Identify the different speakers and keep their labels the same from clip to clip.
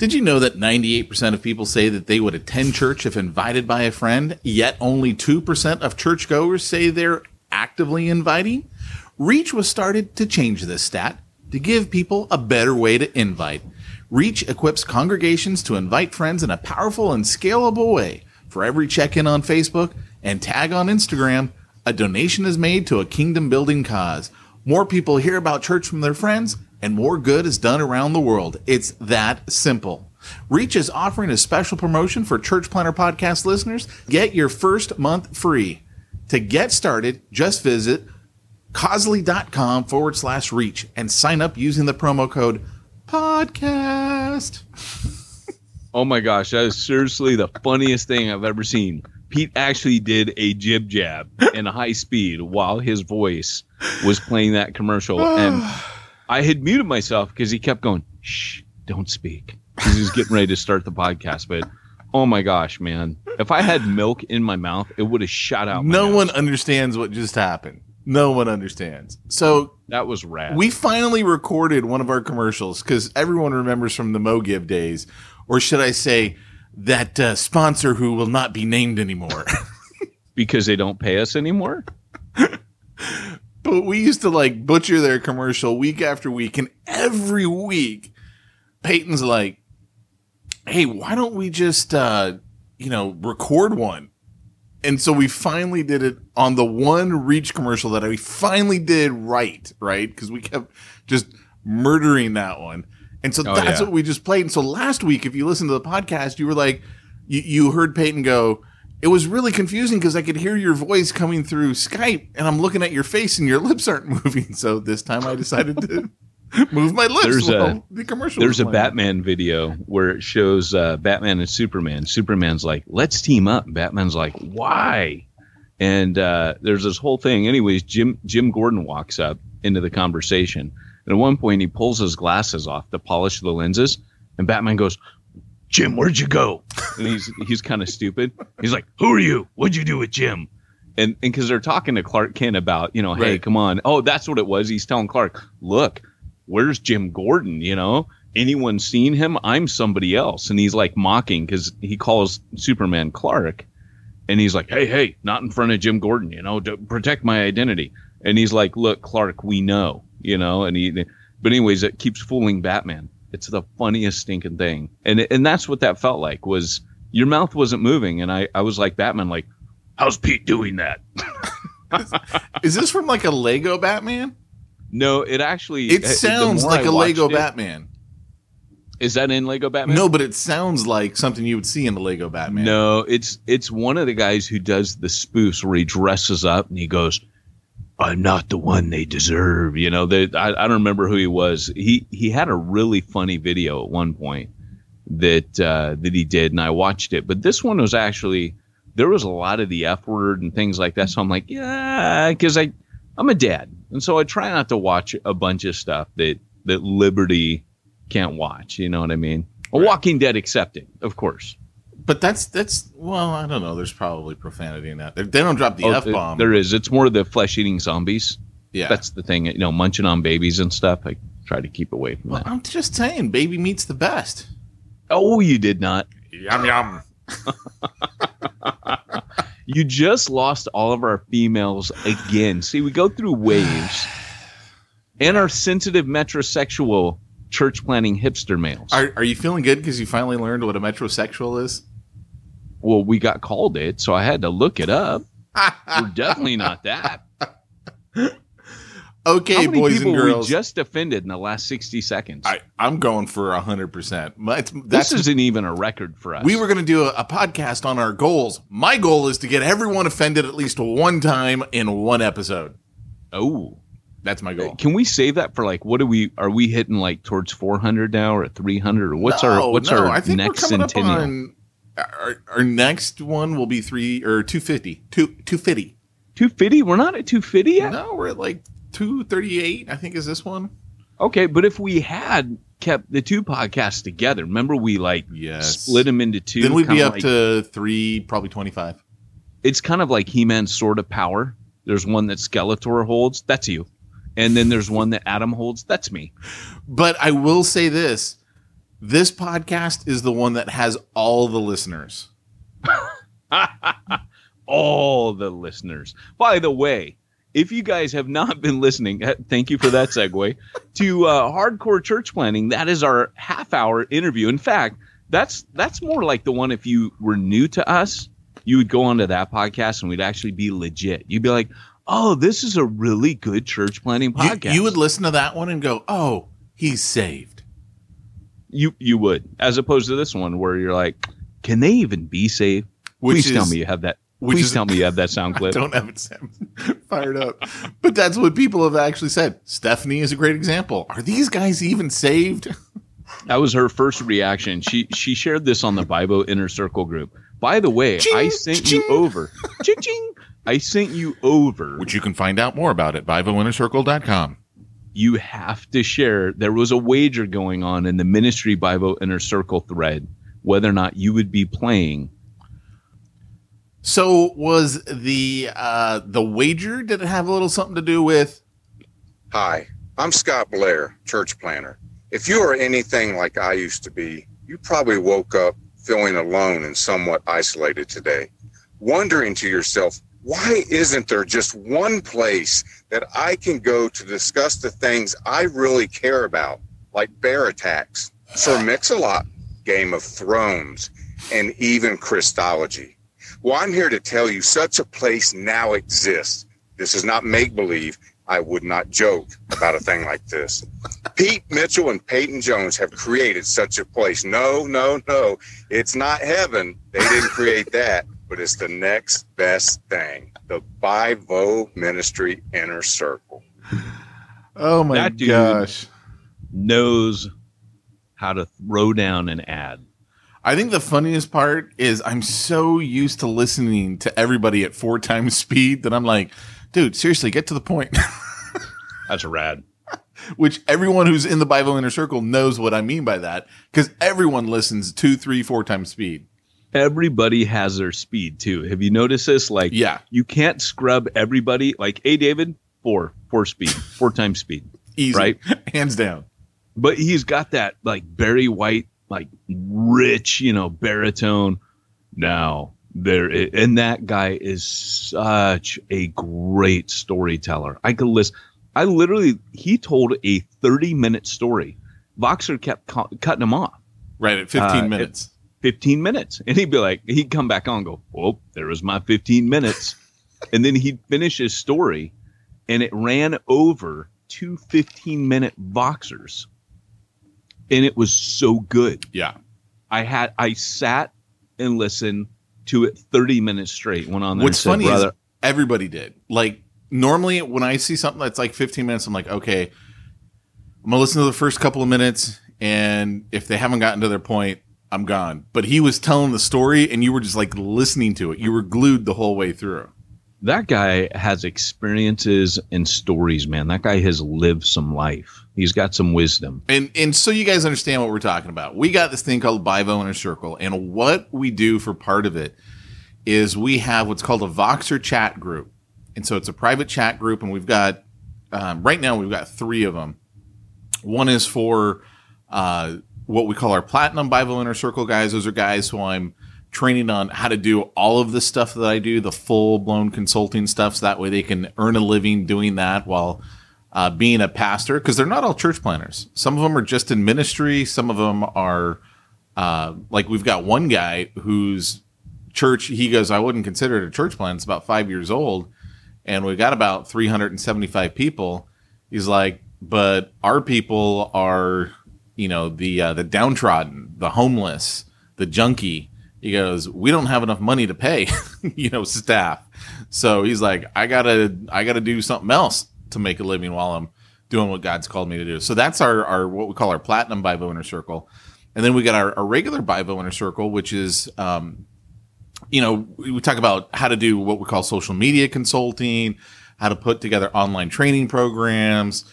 Speaker 1: Did you know that 98% of people say that they would attend church if invited by a friend, yet only 2% of churchgoers say they're actively inviting? Reach was started to change this stat to give people a better way to invite. Reach equips congregations to invite friends in a powerful and scalable way. For every check in on Facebook and tag on Instagram, a donation is made to a kingdom building cause. More people hear about church from their friends, and more good is done around the world. It's that simple. Reach is offering a special promotion for Church Planter Podcast listeners. Get your first month free. To get started, just visit causely.com forward slash reach and sign up using the promo code podcast.
Speaker 2: oh my gosh, that is seriously the funniest thing I've ever seen. Pete actually did a jib jab in a high speed while his voice was playing that commercial. and I had muted myself because he kept going, shh, don't speak. He was getting ready to start the podcast. But oh my gosh, man. If I had milk in my mouth, it would have shot out.
Speaker 1: No
Speaker 2: nose.
Speaker 1: one understands what just happened. No one understands. So
Speaker 2: that was rad.
Speaker 1: We finally recorded one of our commercials because everyone remembers from the MoGive days, or should I say, that uh, sponsor who will not be named anymore.
Speaker 2: because they don't pay us anymore?
Speaker 1: But we used to like butcher their commercial week after week, and every week, Peyton's like, "Hey, why don't we just, uh, you know, record one?" And so we finally did it on the one Reach commercial that we finally did right, right? Because we kept just murdering that one. And so oh, that's yeah. what we just played. And so last week, if you listened to the podcast, you were like, you, you heard Peyton go, it was really confusing because I could hear your voice coming through Skype and I'm looking at your face and your lips aren't moving. So this time I decided to move my lips.
Speaker 2: There's a the commercial. There's a Batman video where it shows uh, Batman and Superman. Superman's like, "Let's team up." Batman's like, "Why?" And uh, there's this whole thing. Anyways, Jim Jim Gordon walks up into the conversation, and at one point he pulls his glasses off to polish the lenses, and Batman goes, Jim, where'd you go? And he's he's kind of stupid. He's like, Who are you? What'd you do with Jim? And and because they're talking to Clark Kent about, you know, hey, right. come on. Oh, that's what it was. He's telling Clark, look, where's Jim Gordon? You know, anyone seen him? I'm somebody else. And he's like mocking because he calls Superman Clark. And he's like, hey, hey, not in front of Jim Gordon, you know, to protect my identity. And he's like, look, Clark, we know, you know, and he, but anyways, it keeps fooling Batman. It's the funniest stinking thing. And and that's what that felt like was your mouth wasn't moving. And I, I was like Batman, like, how's Pete doing that?
Speaker 1: is, this from like a Lego Batman?
Speaker 2: No, it actually
Speaker 1: It uh, sounds like a Lego it, Batman.
Speaker 2: Is that in Lego Batman?
Speaker 1: No, but it sounds like something you would see in the Lego Batman.
Speaker 2: No, it's it's one of the guys who does the spoofs where he dresses up and he goes, "I'm not the one they deserve." You know, they, I I don't remember who he was. He he had a really funny video at one point that uh, that he did, and I watched it. But this one was actually there was a lot of the F word and things like that. So I'm like, yeah, because I I'm a dad, and so I try not to watch a bunch of stuff that that Liberty can't watch. You know what I mean? A Walking Dead accepting, of course.
Speaker 1: But that's that's well, I don't know. There's probably profanity in that. They, they don't drop the
Speaker 2: Oh,
Speaker 1: f bomb.
Speaker 2: There is. It's more the flesh eating zombies.
Speaker 1: yeah.
Speaker 2: That's the thing. You know, munching on babies and stuff. I try to keep away from
Speaker 1: well,
Speaker 2: that.
Speaker 1: I'm just saying, baby meat's the best.
Speaker 2: Oh, you did not.
Speaker 1: Yum yum.
Speaker 2: You just lost all of our females again. See, we go through waves, and our sensitive metrosexual church planting hipster males.
Speaker 1: Are are you feeling good because you finally learned what a metrosexual is?
Speaker 2: Well, we got called it, so I had to look it up. We're definitely not that.
Speaker 1: okay,
Speaker 2: How many
Speaker 1: boys
Speaker 2: people
Speaker 1: and girls.
Speaker 2: we just offended in the last sixty seconds?
Speaker 1: I, I'm going for hundred percent. That's
Speaker 2: this isn't even a record for us.
Speaker 1: we were going to do a, a podcast on our goals. My goal is to get everyone offended at least one time in one episode.
Speaker 2: oh.
Speaker 1: That's my uh, goal.
Speaker 2: Can we save that for like what are we are we hitting like towards 400 now or 300 or what's our what's
Speaker 1: no,
Speaker 2: our next centennial?
Speaker 1: Our, our next one will be three or 250 two, 250
Speaker 2: 250? We're not at 250 yet.
Speaker 1: no we're at like 238 i think is this one
Speaker 2: Okay, but if we had kept the two podcasts together, remember we like
Speaker 1: yes
Speaker 2: split them into two.
Speaker 1: then we'd be up
Speaker 2: like-
Speaker 1: to three probably 25
Speaker 2: It's kind of like He-Man's Sword of Power. There's one that Skeletor holds. That's you. And then there's one that Adam holds. That's me.
Speaker 1: but i will say this this podcast is the one that has all the listeners
Speaker 2: All the listeners. By the way, if you guys have not been listening, eh, thank you for that segue to uh, Hardcore Church Planning. That is our half-hour interview. In fact, that's that's more like the one if you were new to us, you would go onto that podcast and we'd actually be legit. You'd be like, "Oh, this is a really good church planting
Speaker 1: you,
Speaker 2: podcast."
Speaker 1: you would listen to that one and go oh he's saved
Speaker 2: you you would, as opposed to this one where you're like, "Can they even be saved?"
Speaker 1: Which
Speaker 2: Please tell me you have that. Please
Speaker 1: is-
Speaker 2: tell me you have that sound
Speaker 1: I
Speaker 2: clip.
Speaker 1: don't have it fired up. But that's what people have actually said. Stephanie is a great example. Are these guys even saved?
Speaker 2: That was her first reaction. She she shared this on the Bivo Inner Circle group. By the way,
Speaker 1: Ching,
Speaker 2: I sent you over. ching, ching. I sent you over.
Speaker 1: Which you can find out more about at BivoInnerCircle.com.
Speaker 2: you have to share. There was a wager going on in the Ministry Bivo Inner Circle thread whether or not you would be playing.
Speaker 1: So was the uh, the wager? Did it have a little something to do with?
Speaker 3: Hi, I'm Scott Blair, church planter. If you are anything like I used to be, you probably woke up feeling alone and somewhat isolated today, wondering to yourself, why isn't there just one place that I can go to discuss the things I really care about, like bear attacks, Sir Mix-a-Lot, Game of Thrones, and even Christology? Well, I'm here to tell you such a place now exists. This is not make believe. I would not joke about a thing like this. Pete Mitchell and Peyton Jones have created such a place. No, no, no. It's not heaven. They didn't create that, but it's the next best thing the Bivo oh Ministry Inner Circle.
Speaker 1: Oh my
Speaker 2: That dude-
Speaker 1: gosh!
Speaker 2: Knows how to throw down an ad.
Speaker 1: I think the funniest part is I'm so used to listening to everybody at four times speed that I'm like, dude, seriously, get to the point.
Speaker 2: That's rad.
Speaker 1: Which everyone who's in the Bivo oh Inner Circle knows what I mean by that because everyone listens two, three, four times speed.
Speaker 2: Everybody has their speed too. Have you noticed this? Like,
Speaker 1: Yeah.
Speaker 2: you can't scrub everybody. Like, hey, David, four, four speed, four times speed.
Speaker 1: Easy.
Speaker 2: Right.
Speaker 1: Hands down.
Speaker 2: but he's got that like Barry White, like rich, you know, baritone. Now there, and that guy is such a great storyteller. I could list. I literally, he told a thirty-minute story. Voxer kept cu- cutting him off.
Speaker 1: Right at 15
Speaker 2: Uh,
Speaker 1: minutes.
Speaker 2: 15 minutes. And he'd be like, he'd come back on go, Oh, there was my 15 minutes. and then he'd finish his story and it ran over two 15 minute Voxers. and it was so good.
Speaker 1: Yeah.
Speaker 2: I had I sat and listened to it 30 minutes straight. Went on there
Speaker 1: What's
Speaker 2: said,
Speaker 1: funny
Speaker 2: brother,
Speaker 1: is everybody did. Like normally when I see something that's like 15 minutes, I'm like, okay, I'm gonna listen to the first couple of minutes, and if they haven't gotten to their point, I'm gone. But he was telling the story, and you were just like listening to it. You were glued the whole way through.
Speaker 2: that guy has experiences and stories, man. That guy has lived some life. He's got some wisdom.
Speaker 1: And and so you guys understand what we're talking about. We got this thing called Bivo Inner Circle, and what we do for part of it is we have what's called a Voxer chat group, and so it's a private chat group, and we've got um, right now we've got three of them. One is for uh, what we call our Platinum Bivo Inner Circle guys. Those are guys who I'm training on how to do all of the stuff that I do, the full blown consulting stuff, so that way they can earn a living doing that while uh, being a pastor because they're not all church planters. Some of them are just in ministry. Some of them are uh, like we've got one guy whose church he goes, I wouldn't consider it a church plant. It's about five years old, and we've got about 375 people. He's like, but our people are, you know, the uh, the downtrodden, the homeless, the junkie. He goes, we don't have enough money to pay, you know, staff. So he's like, I gotta, I gotta do something else to make a living while I'm doing what God's called me to do. So that's our, our what we call our platinum Bivo inner circle, and then we got our, our regular Bivo inner circle, which is, um, you know, we we talk about how to do what we call social media consulting, how to put together online training programs,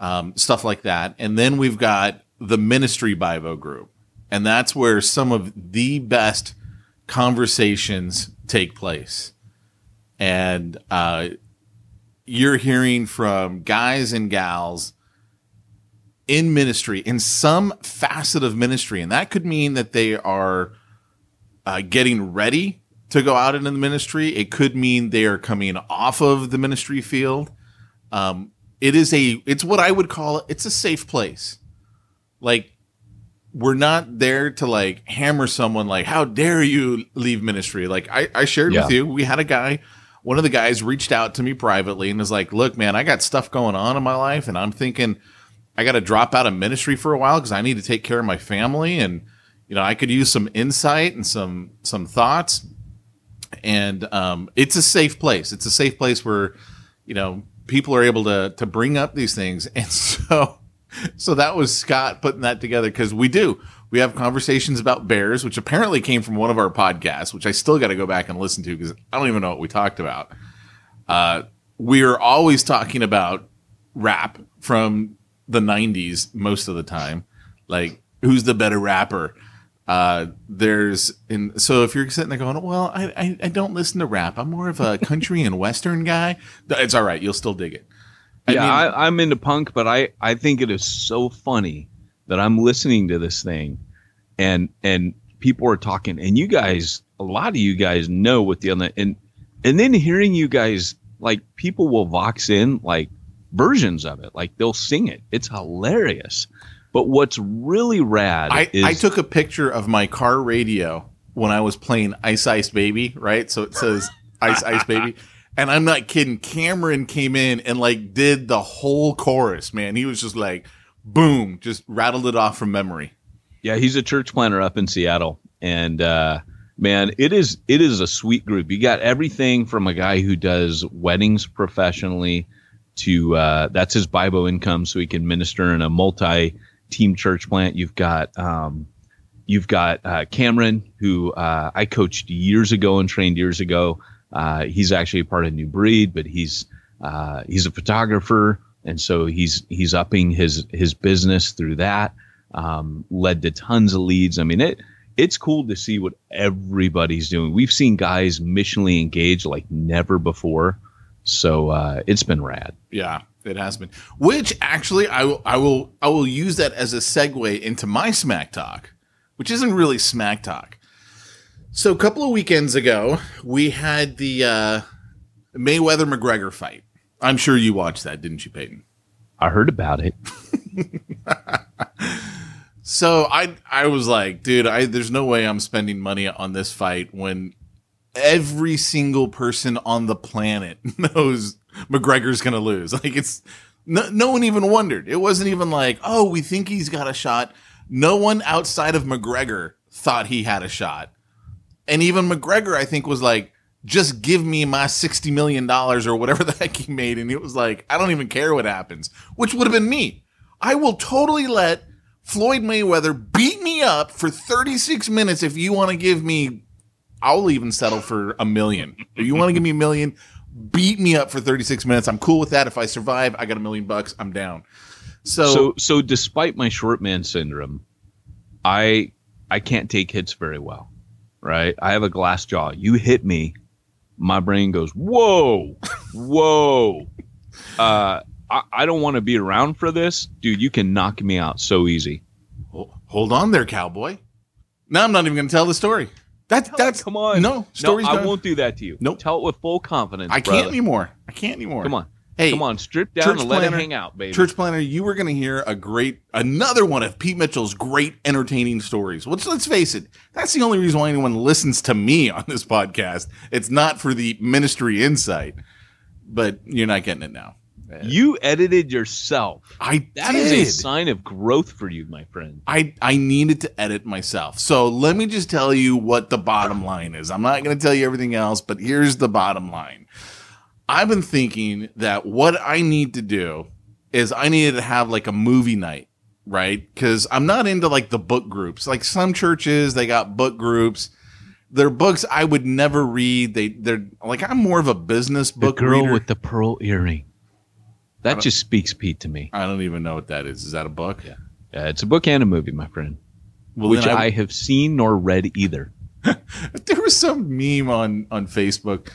Speaker 1: um, stuff like that, and then we've got the ministry Bivo group, and that's where some of the best conversations take place. And uh, you're hearing from guys and gals in ministry, in some facet of ministry. And that could mean that they are uh, getting ready to go out into the ministry. It could mean they are coming off of the ministry field. Um, it is a, it's what I would call it, it's a safe place. Like, we're not there to like hammer someone like how dare you leave ministry? Like i, I shared
Speaker 2: Yeah.
Speaker 1: with you we had a guy one of the guys reached out to me privately and was like look man i got stuff going on in my life and i'm thinking i got to drop out of ministry for a while because i need to take care of my family and you know i could use some insight and some some thoughts. And um, it's a safe place. It's a safe place where you know people are able to to bring up these things. And so so that was Scott putting that together because we do. We have conversations about bears, which apparently came from one of our podcasts, which I still got to go back and listen to because I don't even know what we talked about. Uh, we are always talking about rap from the 90s most of the time. Like, who's the better rapper? Uh, there's in so if you're sitting there going, well, I, I I don't listen to rap. I'm more of a country and western guy. It's all right. You'll still dig it. I
Speaker 2: yeah,
Speaker 1: mean-
Speaker 2: I, I'm into punk, but I, I think it is so funny that I'm listening to this thing and and people are talking and you guys a lot of you guys know what the other and and then hearing you guys like people will vox in like versions of it. Like they'll sing it. It's hilarious. But what's really rad
Speaker 1: I,
Speaker 2: is
Speaker 1: I took a picture of my car radio when I was playing Ice Ice Baby, right? So it says Ice Ice Baby. And I'm not kidding. Cameron came in and like did the whole chorus, man. He was just like, boom, just rattled it off from memory.
Speaker 2: Yeah, he's a church planter up in Seattle, and uh, man, it is it is a sweet group. You got everything from a guy who does weddings professionally to uh, that's his Bivo income, so he can minister in a multi-team church plant. You've got um, you've got uh, Cameron, who uh, I coached years ago and trained years ago. Uh, he's actually part of New Breed, but he's uh, he's a photographer, and so he's he's upping his his business through that um, led to tons of leads. I mean, it it's cool to see what everybody's doing. We've seen guys missionally engaged like never before, so uh, it's been rad.
Speaker 1: Yeah, it has been. Which actually, I will, I will, I will use that as a segue into my smack talk, which isn't really smack talk. So a couple of weekends ago, we had the uh, Mayweather McGregor fight. I'm sure you watched that, didn't you, Peyton?
Speaker 2: I heard about it.
Speaker 1: So I I was like, dude, I there's no way I'm spending money on this fight when every single person on the planet knows McGregor's gonna lose. Like it's no, no one even wondered. It wasn't even like, oh, we think he's got a shot. No one outside of McGregor thought he had a shot. And even McGregor, I think, was like, just give me my $60 million or whatever the heck he made. And he was like, I don't even care what happens, which would have been me. I will totally let Floyd Mayweather beat me up for 36 minutes if you want to give me, I'll even settle for a million. If you want to give me a million, beat me up for 36 minutes. I'm cool with that. If I survive, I got a million bucks. I'm down. So,
Speaker 2: So so despite my short man syndrome, I I can't take hits very well. Right? I have a glass jaw. You hit me, my brain goes, Whoa, whoa. Uh I, I don't want to be around for this. Dude, you can knock me out so easy.
Speaker 1: Hold on there, cowboy. Now I'm not even going to tell the story. That, that's
Speaker 2: Come on.
Speaker 1: No, story's
Speaker 2: no, I
Speaker 1: done.
Speaker 2: won't do that to you.
Speaker 1: Nope.
Speaker 2: Tell it with full confidence.
Speaker 1: I can't
Speaker 2: brother.
Speaker 1: anymore. I can't anymore.
Speaker 2: Come on.
Speaker 1: Hey,
Speaker 2: Come on, strip down
Speaker 1: church
Speaker 2: and let
Speaker 1: planner-
Speaker 2: it hang out, baby.
Speaker 1: Church planner, you were going to hear a great, another one of Pete Mitchell's great entertaining stories. Let's, let's face it, that's the only reason why anyone listens to me on this podcast. It's not for the ministry insight, but you're not getting it now.
Speaker 2: you edited yourself.
Speaker 1: I
Speaker 2: That
Speaker 1: did.
Speaker 2: is a sign of growth for you, my friend.
Speaker 1: I, I needed to edit myself. So let me just tell you what the bottom line is. I'm not going to tell you everything else, but here's the bottom line. I've been thinking that what I need to do is I needed to have like a movie night, right? Because I'm not into like the book groups. Like some churches, they got book groups. They're books I would never read. They they're like I'm more of a business book
Speaker 2: the girl
Speaker 1: reader.
Speaker 2: with the pearl earring. That just speaks Pete to me.
Speaker 1: I don't even know what that is. Is that a book?
Speaker 2: Yeah. Yeah, it's a book and a movie, my friend,
Speaker 1: Well,
Speaker 2: which
Speaker 1: then
Speaker 2: I, have seen nor read either.
Speaker 1: there was some meme on on Facebook.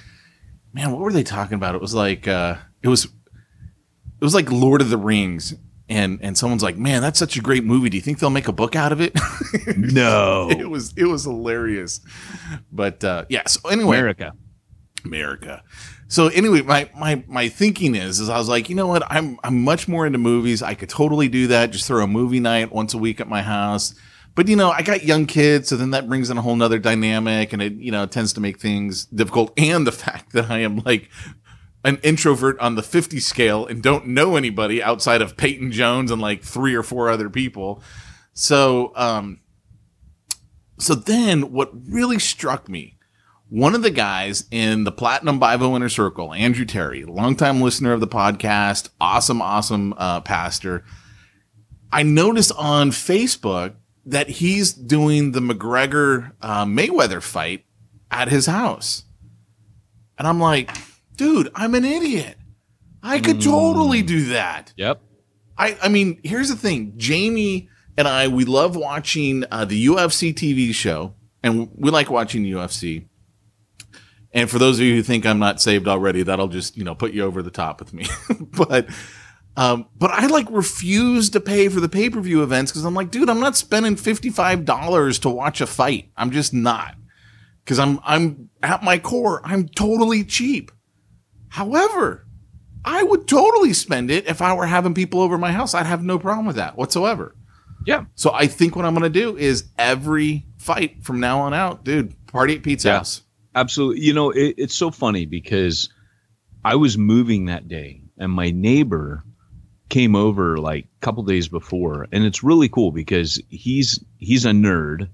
Speaker 1: Man, what were they talking about? It was like uh it was it was like Lord of the Rings and and someone's like, "Man, that's such a great movie. Do you think they'll make a book out of it?"
Speaker 2: No,
Speaker 1: it was it was hilarious. But uh yeah, so anyway,
Speaker 2: America.
Speaker 1: America. So anyway, my my my thinking is is I was like, you know what? I'm I'm much more into movies. I could totally do that. Just throw a movie night once a week at my house. But you know, I got young kids, so then that brings in a whole nother dynamic, and it you know tends to make things difficult. And the fact that I am like an introvert on the 50 scale and don't know anybody outside of Peyton Jones and like three or four other people. So um so then what really struck me one of the guys in the Platinum Bivo Inner Circle, Andrew Terry, longtime listener of the podcast, awesome, awesome uh, pastor. I noticed on Facebook that he's doing the McGregor uh, Mayweather fight at his house. And I'm like, dude, I'm an idiot. I could totally do that.
Speaker 2: Yep.
Speaker 1: I, I mean, here's the thing. Jamie and I, we love watching uh, the UFC TV show, and we like watching UFC. And for those of you who think I'm not saved already, that'll just you know put you over the top with me. but um, but I like refuse to pay for the pay per view events because I'm like, dude, I'm not spending fifty five dollars to watch a fight. I'm just not because I'm I'm at my core, I'm totally cheap. However, I would totally spend it if I were having people over my house. I'd have no problem with that whatsoever.
Speaker 2: Yeah.
Speaker 1: So I think what I'm going to do is every fight from now on out, dude, party at Pete's
Speaker 2: Yeah.
Speaker 1: house.
Speaker 2: Absolutely. You know, it, it's so funny because I was moving that day and my neighbor came over like a couple days before and it's really cool because he's he's a nerd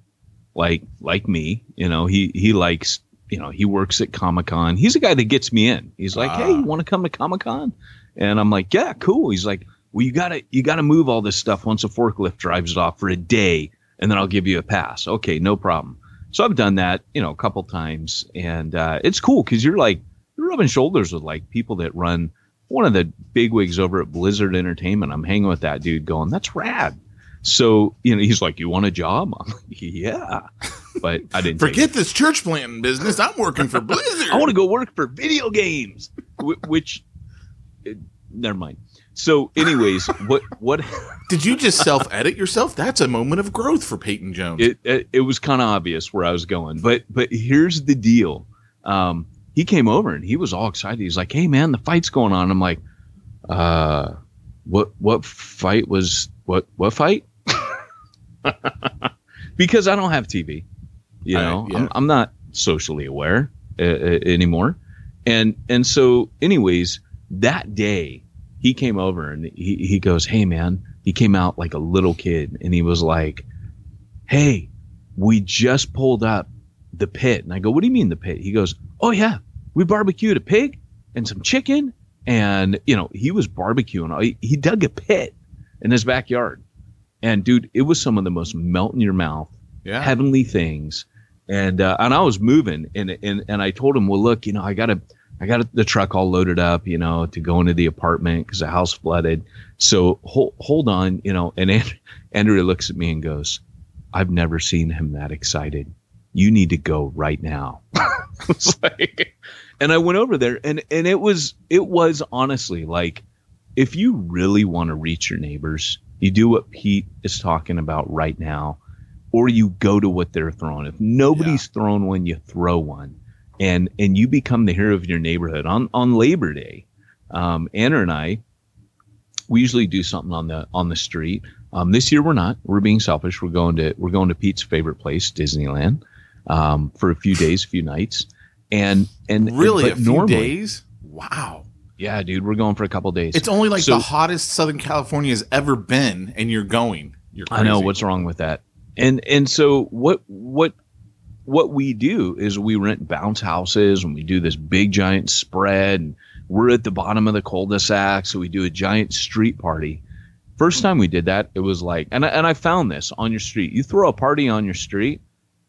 Speaker 2: like like me, you know, he he likes, you know, he works at Comic-Con. He's a guy that gets me in. He's like, "Hey, you want to come to Comic-Con?" And I'm like, "Yeah, cool." He's like, "Well, you got to you got to move all this stuff once a forklift drives it off for a day and then I'll give you a pass." Okay, no problem. So I've done that, you know, a couple times, and uh, it's cool because you're like you're rubbing shoulders with like people that run one of the bigwigs over at Blizzard Entertainment. I'm hanging with that dude, going, "That's rad." So you know, he's like, "You want a job?" I'm like, "Yeah," but I didn't
Speaker 1: Forget this church planting business. I'm working for Blizzard.
Speaker 2: I want to go work for video games, which, it, never mind. So, anyways, what what
Speaker 1: Did you just self edit yourself? That's a moment of growth for Peyton Jones.
Speaker 2: it it, it was kind of obvious where I was going, but but here's the deal. Um, he came over and he was all excited. He's like, "Hey man, the fight's going on." I'm like, "Uh, what what fight was what what fight?" because I don't have TV. You
Speaker 1: I-
Speaker 2: know,
Speaker 1: yeah.
Speaker 2: I'm, I'm not socially aware uh, uh, anymore, and and so anyways, that day he came over and he he goes, "Hey man, he came out like a little kid and he was like, Hey, we just pulled up the pit. And I go, What do you mean the pit? He goes, Oh, yeah, we barbecued a pig and some chicken. And, you know, he was barbecuing. He, he dug a pit in his backyard. And, dude, it was some of the most melt in your mouth,
Speaker 1: Yeah.
Speaker 2: heavenly things. And, uh, and I was moving and, and, and I told him, well, look, you know, I got to, I got the truck all loaded up, you know, to go into the apartment because the house flooded. So hold, hold on, you know. And Andrew, Andrea looks at me and goes, I've never seen him that excited. You need to go right now. It's like- and I went over there and, and it was, it was honestly like, if you really want to reach your neighbors, you do what Pete is talking about right now, or you go to what they're throwing. If nobody's throwing one, you throw one and and you become the hero of your neighborhood on on Labor Day. Um, Anna and I, we usually do something on the on the street. Um, this year we're not. We're being selfish. We're going to we're going to Pete's favorite place, Disneyland, um, for a few days, a few nights, and and
Speaker 1: Really,
Speaker 2: but
Speaker 1: a few
Speaker 2: normally-
Speaker 1: days? Wow.
Speaker 2: Yeah, dude, we're going for a couple days.
Speaker 1: It's only like
Speaker 2: So-
Speaker 1: the hottest Southern California has ever been, and you're going. You're
Speaker 2: I know what's wrong with that. And and so what what what we do is we rent bounce houses and we do this big giant spread and we're at the bottom of the cul-de-sac so we do a giant street party. First time we did that, it was like and I, and I found this on your street. You throw a party on your street,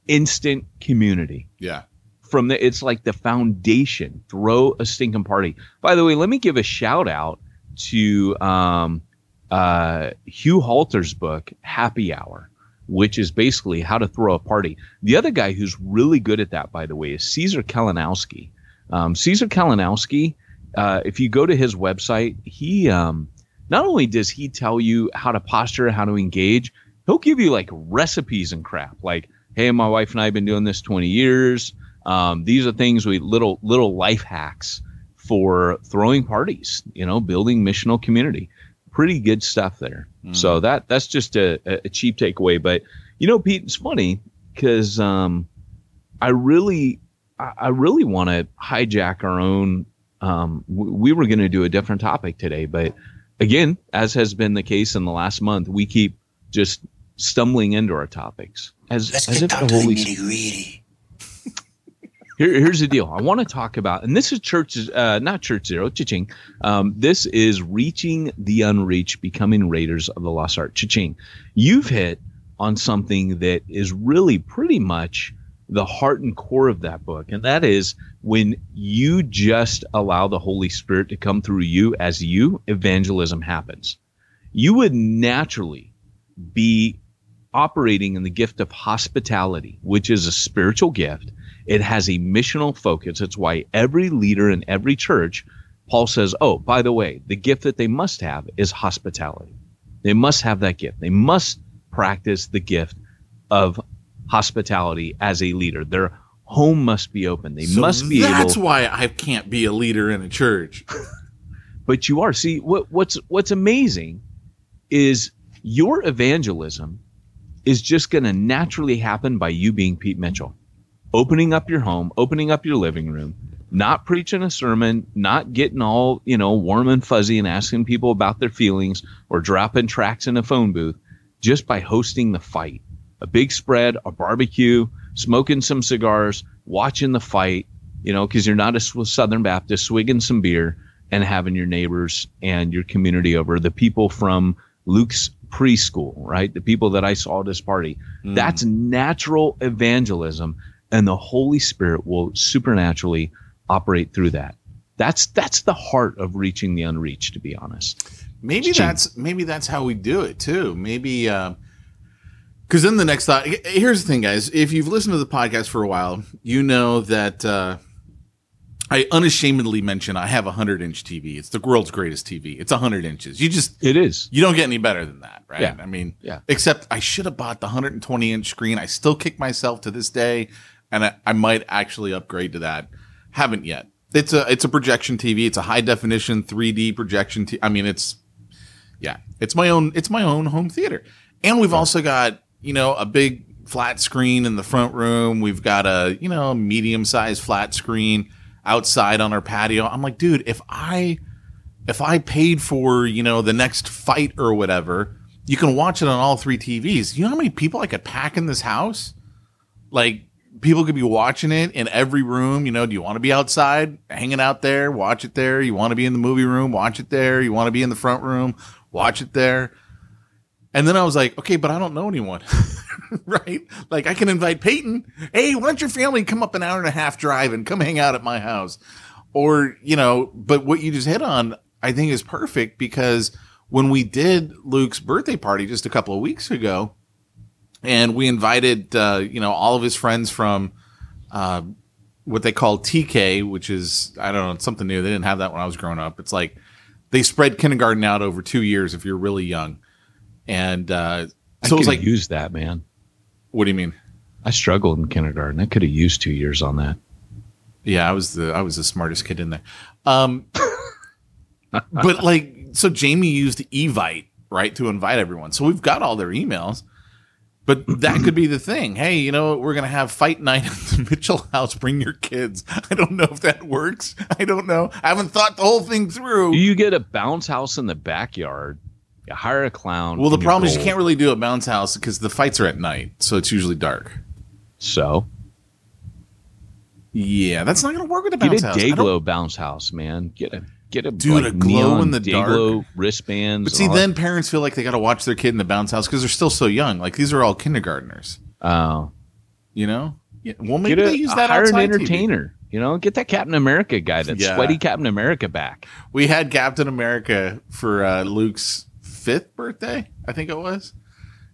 Speaker 2: instant community
Speaker 1: Yeah.
Speaker 2: From the it's like the foundation. Throw a stinking party. By the way let me give a shout out to um uh hugh halter's book happy hour which is basically how to throw a party. The other guy who's really good at that by the way is caesar kalinowski. Um, caesar kalinowski uh, if you go to his website he um not only does he tell you how to posture how to engage he'll give you like recipes and crap. Like hey my wife and i have been doing this 20 years um, these are things we little little life hacks for throwing parties you know building missional community. Pretty good stuff there. So that that's just a, a a cheap takeaway. But you know pete it's funny because um, i really i I really want to hijack our own um, we were going to do a different topic today. But again as has been the case in the last month we keep just stumbling into our topics. As,
Speaker 4: Let's
Speaker 2: as
Speaker 4: get
Speaker 2: if
Speaker 4: down
Speaker 2: the
Speaker 4: to the
Speaker 2: Holy
Speaker 4: nitty gritty.
Speaker 2: Here, here's the deal. I want to talk about, and this is church, uh, not church zero, cha-ching. Um, this is reaching the unreached, becoming raiders of the lost art, cha-ching. You've hit on something that is really pretty much the heart and core of that book, and that is when you just allow the Holy Spirit to come through you as you, evangelism happens. You would naturally be operating in the gift of hospitality, which is a spiritual gift. It has a missional focus. It's why every leader in every church, Paul says, oh, by the way, the gift that they must have is hospitality. They must have that gift. They must practice the gift of hospitality as a leader. Their home must be open. They
Speaker 1: So
Speaker 2: must be
Speaker 1: That's
Speaker 2: able.
Speaker 1: why I can't be a leader in a church.
Speaker 2: but you are. See, what, what's what's amazing is your evangelism is just going to naturally happen by you being Pete Mitchell, opening up your home, opening up your living room, not preaching a sermon, not getting all you know warm and fuzzy and asking people about their feelings or dropping tracks in a phone booth, just by hosting the fight, a big spread, a barbecue, smoking some cigars, watching the fight, you know, because you're not a Southern Baptist, swigging some beer and having your neighbors and your community over, the people from Luke's preschool, right? The people that I saw at this party. Mm. That's natural evangelism, and the Holy Spirit will supernaturally operate through that. That's that's the heart of reaching the unreached, to be honest.
Speaker 1: Maybe that's maybe that's how we do it too. Maybe because then the next thought. Here's the thing, guys. If you've listened to the podcast for a while, you know that uh, I unashamedly mention I have a hundred inch TV. It's the world's greatest TV. It's a hundred inches. You just
Speaker 2: It is.
Speaker 1: you don't get any better than that, right?
Speaker 2: Yeah.
Speaker 1: I mean,
Speaker 2: Yeah.
Speaker 1: Except I should have bought the 120 inch screen. I still kick myself to this day, and I, I might actually upgrade to that. Haven't yet. It's a it's a projection TV. It's a high definition 3D projection. T- I mean, it's yeah, it's my own it's my own home theater, and we've also got you know a big flat screen in the front room. We've got a you know medium sized flat screen outside on our patio. I'm like, dude, if I if I paid for, you know, the next fight or whatever, you can watch it on all three TVs. You know how many people I could pack in this house? Like people could be watching it in every room. You know, do you want to be outside hanging out there? Watch it there. You want to be in the movie room? Watch it there. You want to be in the front room? Watch it there. And then I was like, okay, but I don't know anyone. right? Like I can invite Peyton. Hey, why don't your family come up an hour and a half drive and come hang out at my house? Or, you know, but what you just hit on, I think is perfect because when we did Luke's birthday party just a couple of weeks ago, and we invited uh, you know all of his friends from uh, what they call TK, which is I don't know something new. They didn't have that when I was growing up. It's like they spread kindergarten out over two years if you're really young, and uh, so
Speaker 2: I
Speaker 1: it was
Speaker 2: like
Speaker 1: like,
Speaker 2: use that man.
Speaker 1: what do you mean?
Speaker 2: I struggled in kindergarten. I could have used two years on that.
Speaker 1: Yeah, I was the I was the smartest kid in there. Um, but like, so Jamie used Evite right to invite everyone. So we've got all their emails. But that could be the thing. Hey, you know, we're gonna have fight night at the Mitchell house. Bring your kids. I don't know if that works. I don't know. I haven't thought the whole thing through.
Speaker 2: You get a bounce house in the backyard. You hire a clown.
Speaker 1: well, the problem is you can't really do a bounce house because the fights are at night, so it's usually dark.
Speaker 2: So
Speaker 1: Yeah, that's not gonna work with a
Speaker 2: get
Speaker 1: bounce
Speaker 2: a
Speaker 1: house. I
Speaker 2: day
Speaker 1: don't-
Speaker 2: glow bounce house, man. Get a get a
Speaker 1: Dude,
Speaker 2: like,
Speaker 1: a glow in the
Speaker 2: Dayglow wristbands.
Speaker 1: But see, then parents feel like they got to watch their kid in the bounce house because they're still so young. Like these are all kindergartners.
Speaker 2: Oh,
Speaker 1: you know. Yeah, well, maybe
Speaker 2: a,
Speaker 1: they use that
Speaker 2: hire an
Speaker 1: outside TV.
Speaker 2: entertainer. You know, get that Captain America guy, that
Speaker 1: Yeah.
Speaker 2: sweaty Captain America back.
Speaker 1: We had Captain America for uh, Luke's fifth birthday, I think it was.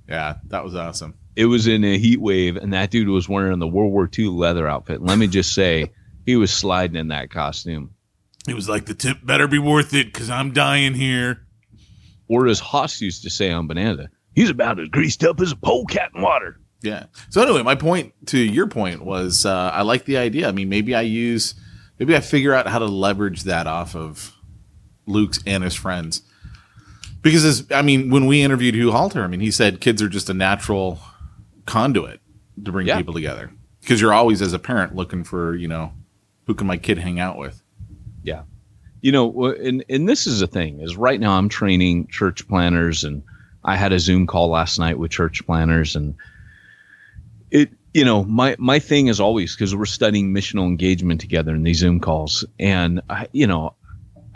Speaker 1: Yeah, that was awesome.
Speaker 2: It was in a heat wave, and that dude was wearing the World War II leather outfit. Let me just say, he was sliding in that costume.
Speaker 1: He was like, "The tip better be worth it because I'm dying here."
Speaker 2: Or as Hoss used to say on Bonanza, he's about as greased up as a polecat in water.
Speaker 1: Yeah. So anyway, my point to your point was, uh, I like the idea. I mean, maybe I use, maybe I figure out how to leverage that off of Luke's and his friends. Because as I mean, when we interviewed Hugh Halter, I mean, he said kids are just a natural conduit to bring
Speaker 2: Yeah.
Speaker 1: people together. Because you're always, as a parent, looking for, you know, who can my kid hang out with?
Speaker 2: You know, and and this is the thing is right now I'm training church planters and I had a Zoom call last night with church planters and it you know, my my thing is always cuz we're studying missional engagement together in these Zoom calls and I you know,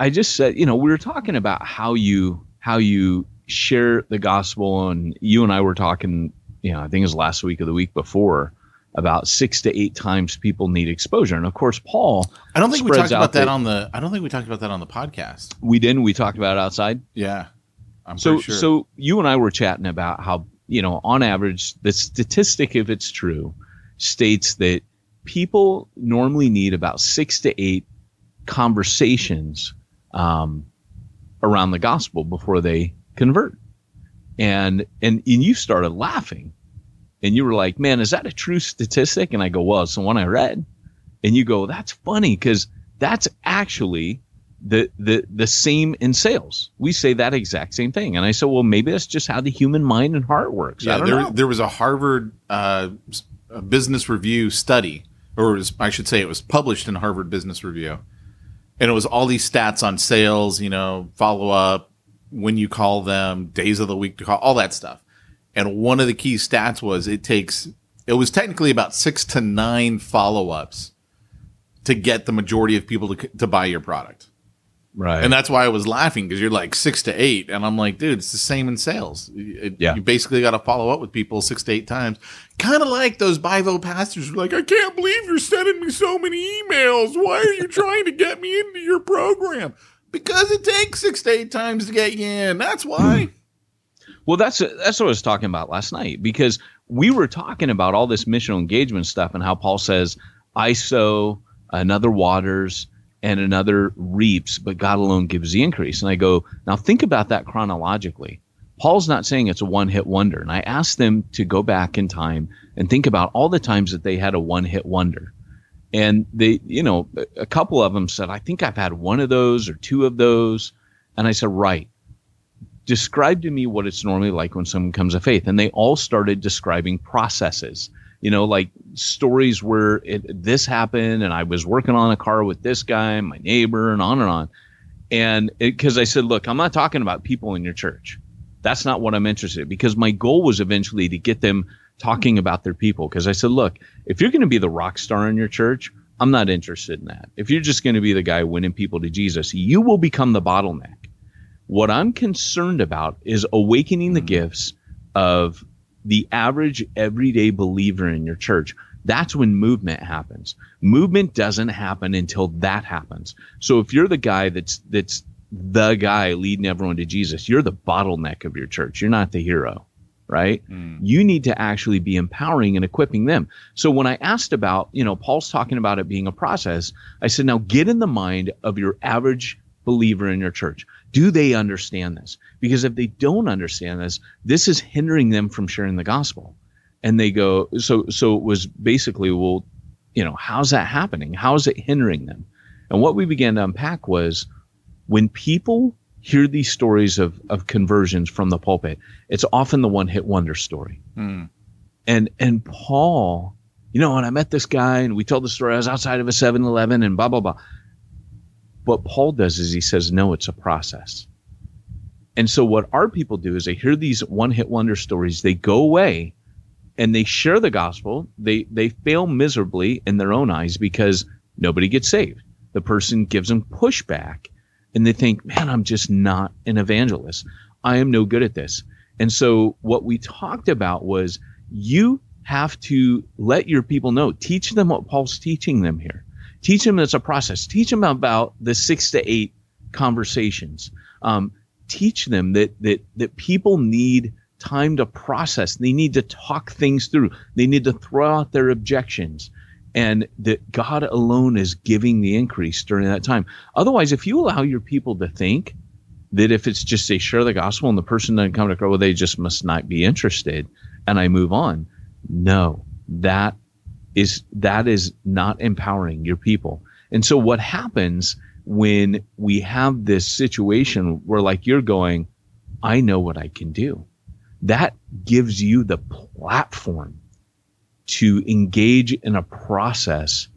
Speaker 2: I just said, you know, we were talking about how you how you share the gospel and you and I were talking, you know, I think it was last week or the week before about 6 to 8 times people need exposure. And of course, Paul
Speaker 1: I don't think we talked about
Speaker 2: out
Speaker 1: that on the. I don't think we talked about that on the podcast.
Speaker 2: we didn't we talked about it outside
Speaker 1: Yeah, I'm
Speaker 2: so
Speaker 1: sure.
Speaker 2: so you and I were chatting about how you know on average the statistic if it's true states that people normally need about six to eight conversations um, around the gospel before they convert and and and you started laughing and you were like man is that a true statistic and I go well it's the one I read and you go that's funny because that's actually the the the same in sales. We say that exact same thing, and I said, well, maybe that's just how the human mind and heart works. I
Speaker 1: Yeah,
Speaker 2: don't
Speaker 1: there,
Speaker 2: know.
Speaker 1: there was a Harvard uh, business review study, or it was, I should say it was published in Harvard Business Review. And it was all these stats on sales, you know, follow up, when you call them, days of the week to call, all that stuff. And one of the key stats was it takes, it was technically about six to nine follow ups to get the majority of people to, to buy your product.
Speaker 2: right.
Speaker 1: And that's why I was laughing because you're like six to eight, and I'm like, dude, it's the same in sales. It-
Speaker 2: Yeah.
Speaker 1: you basically got to follow up with people six to eight times, kind of like those Bivo pastors. who are like, I can't believe you're sending me so many emails. Why are you trying to get me into your program? Because it takes six to eight times to get you in. That's why.
Speaker 2: Well, that's that's what I was talking about last night because we were talking about all this missional engagement stuff and how Paul says, "I sow, another waters, and another reaps, but God alone gives the increase." And I go, now think about that chronologically. Paul's not saying it's a one-hit wonder, and I asked them to go back in time and think about all the times that they had a one-hit wonder. And they, you know, a couple of them said, "I think I've had one of those or two of those," and I said, "Right." Describe to me what it's normally like when someone comes to faith and they all started describing processes you know like stories where it, this happened and i was working on a car with this guy my neighbor and on and on and because i said look i'm not talking about people in your church That's not what I'm interested in because my goal was eventually to get them talking about their people. Because I said, look, if you're going to be the rock star in your church, I'm not interested in that. If you're just going to be the guy winning people to Jesus, you will become the bottleneck. What I'm concerned about is awakening the gifts of the average everyday believer in your church. That's when movement happens. Movement doesn't happen until that happens. So if you're the guy that's that's the guy leading everyone to Jesus, you're the bottleneck of your church. You're not the hero right? Mm. You need to actually be empowering and equipping them. So when I asked about, you know, Paul's talking about it being a process, I said, now get in the mind of your average believer in your church. Do they understand this? Because if they don't understand this, this is hindering them from sharing the gospel. And they go, so, so it was basically, well, you know, how's that happening? How is it hindering them? And what we began to unpack was when people hear these stories of, of conversions from the pulpit, it's often the one hit wonder story. Mm. And and Paul, you know, when I met this guy and we told the story, I was outside of a 7-Eleven and blah blah blah. What Paul does is he says, no, it's a process. And so what our people do is they hear these one hit wonder stories, they go away and they share the gospel. They they fail miserably in their own eyes because nobody gets saved. The person gives them pushback and they think, man, I'm just not an evangelist. I am no good at this. And so what we talked about was you have to let your people know, teach them what Paul's teaching them here. Teach them it's a process. Teach them about the six to eight conversations. Um, teach them that that that people need time to process. They need to talk things through. They need to throw out their objections and that God alone is giving the increase during that time. Otherwise, if you allow your people to think that if it's just they share the gospel and the person doesn't come to Christ, well, they just must not be interested, and I move on. No, that is that is not empowering your people. And so, what happens when we have this situation where, like, you're going, I know what I can do. That gives you the platform to engage in a process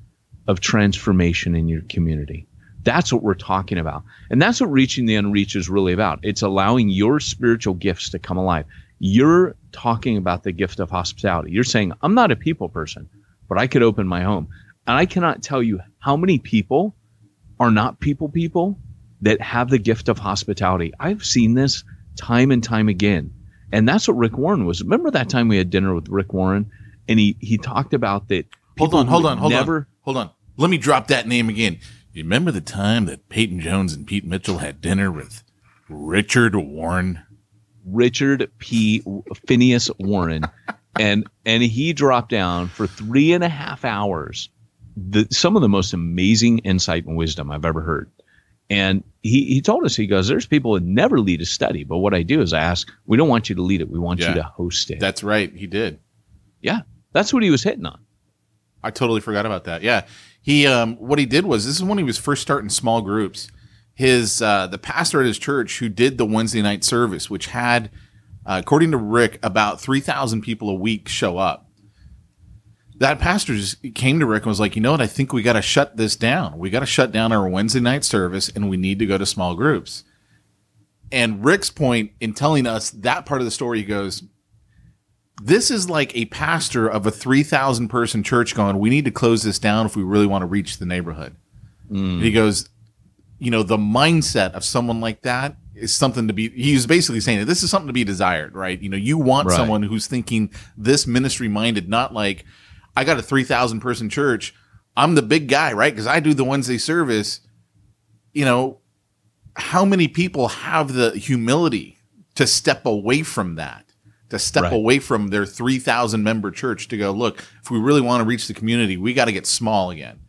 Speaker 2: of transformation in your community. That's what we're talking about. And that's what reaching the unreached is really about. It's allowing your spiritual gifts to come alive. You're talking about the gift of hospitality. You're saying, I'm not a people person, but I could open my home. And I cannot tell you how many people are not people people that have the gift of hospitality. I've seen this time and time again. And that's what Rick Warren was. Remember that time we had dinner with Rick Warren and he he talked about that.
Speaker 1: Hold on, hold on, hold never, on, hold on. Let me drop that name again. You remember the time that Peyton Jones and Pete Mitchell had dinner with Richard Warren?
Speaker 2: Richard P. Phineas Warren, and and he dropped down for three and a half hours. The, some of the most amazing insight and wisdom I've ever heard. And he, he told us, he goes, there's people that never lead a study, but what I do is I ask, we don't want you to lead it. We want yeah, you to host it.
Speaker 1: That's right. He did.
Speaker 2: Yeah. That's what he was hitting on.
Speaker 1: I totally forgot about that. Yeah. He um what he did was this is when he was first starting small groups. His uh the pastor at his church who did the Wednesday night service, which had uh, according to Rick, about 3,000 people a week show up. That pastor just came to Rick and was like, you know what? I think we got to shut this down. We got to shut down our Wednesday night service and we need to go to small groups. And Rick's point in telling us that part of the story, he goes, this is like a pastor of a 3,000 person church going, we need to close this down if we really want to reach the neighborhood. Mm. He goes, you know, the mindset of someone like that is something to be, he's basically saying that this is something to be desired, right? You know, you want right. someone who's thinking this ministry minded, not like, I got a 3,000 person church. I'm the big guy, right? Because I do the Wednesday service. You know, how many people have the humility to step away from that? to step right. away from their 3,000 member church to go, look, if we really want to reach the community, we got to get small again.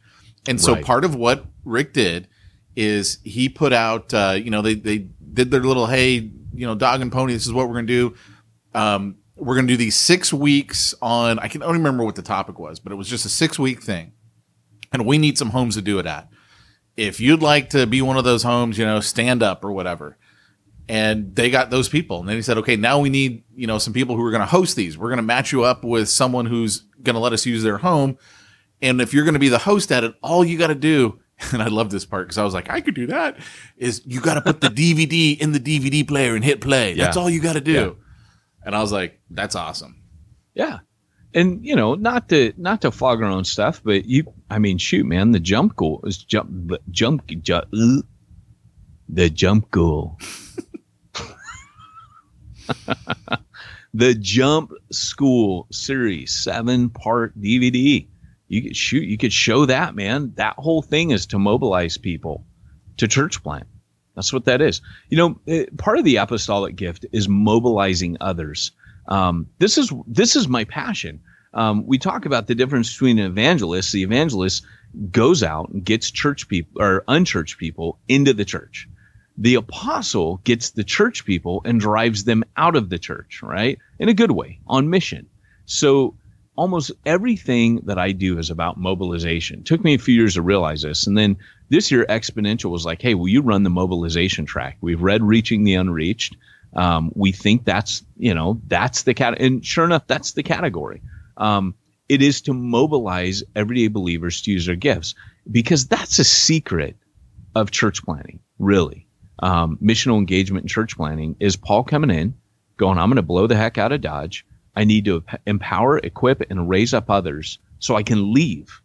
Speaker 1: And so right. part of what Rick did is he put out, uh, you know, they, they did their little, hey, you know, dog and pony, this is what we're to do. Um, we're to do these six weeks on, I can only remember what the topic was, but it was just a six week thing. And we need some homes to do it at. If you'd like to be one of those homes, you know, stand up or whatever and they got those people. And then he said, okay, now we need, you know, some people who are going to host these. We're going to match you up with someone who's going to let us use their home. And if you're going to be the host at it, all you got to do, and I love this part because I was like, I could do that. Is you got to put the DVD in the DVD player and hit play. That's all you got to do.
Speaker 2: Yeah.
Speaker 1: And I was like, that's awesome.
Speaker 2: Yeah. And you know, not to not to fog our own stuff, but you I mean, shoot, man, the jump goal is jump the jump ju- uh, the jump goal. the jump school series seven part dvd you could shoot you could show that man. That whole thing is to mobilize people to church plant. That's what that is. You know eh, part of the apostolic gift is mobilizing others. Um, this is this is my passion. Um, we talk about the difference between an evangelist. The evangelist goes out and gets church people or unchurched people into the church. The apostle gets the church people and drives them out of the church, right? In a good way, on mission. So almost everything that I do is about mobilization. It took me a few years to realize this. And then this year, Exponential was like, hey, will you run the mobilization track? We've read Reaching the Unreached. Um, we think that's, you know, that's the cat. And sure enough, that's the category. Um, it is to mobilize everyday believers to use their gifts because that's a secret of church planting, really um, missional engagement and church planting is Paul coming in, going, I'm going to blow the heck out of Dodge. I need to empower, equip, and raise up others so I can leave.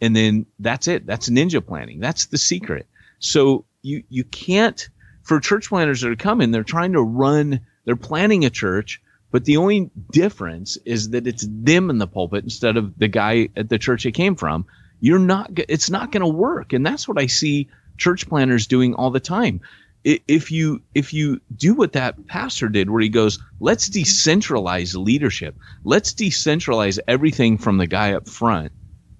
Speaker 2: And then that's it. That's ninja planning. That's the secret. So you you can't for church planters that are coming, they're trying to run, they're planting a church, but the only difference is that it's them in the pulpit instead of the guy at the church they came from. You're not, it's not going to work. And that's what I see church planters doing all the time if you if you do what that pastor did where he goes let's decentralize leadership. Let's decentralize everything from the guy up front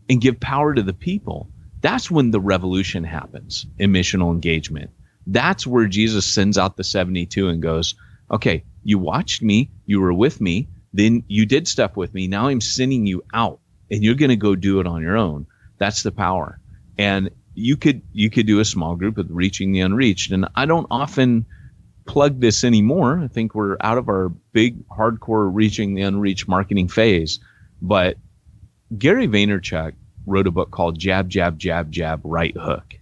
Speaker 2: and give power to the people. That's when the revolution happens in missional engagement. That's where jesus sends out the 72 and goes okay you watched me you were with me then you did stuff with me. Now i'm sending you out and you're going to go do it on your own. That's the power. And you could you could do a small group of reaching the unreached. And i don't often plug this anymore. I think we're out of our big hardcore reaching the unreached marketing phase. But gary vaynerchuk wrote a book called jab jab jab jab right hook.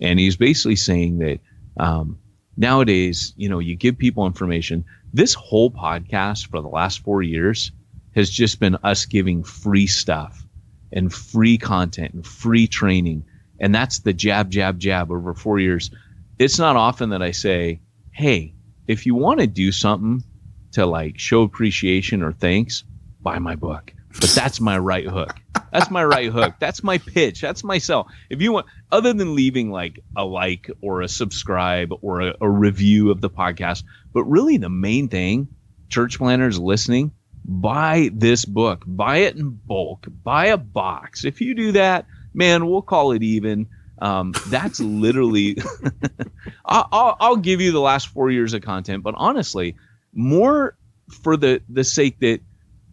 Speaker 2: And he's basically saying that um, nowadays you know you give people information. This whole podcast for the last four years has just been us giving free stuff and free content and free training and that's the jab, jab, jab over four years. It's not often that I say, hey, if you want to do something to like show appreciation or thanks, buy my book. But that's my right hook. That's my right hook. That's my pitch. That's my sell. If you want, other than leaving like a like or a subscribe or a, a review of the podcast, but really the main thing, church planters listening, buy this book, buy it in bulk, buy a box. If you do that, man, we'll call it even. Um, that's literally, I'll, I'll, I'll give you the last four years of content, but honestly, more for the the sake that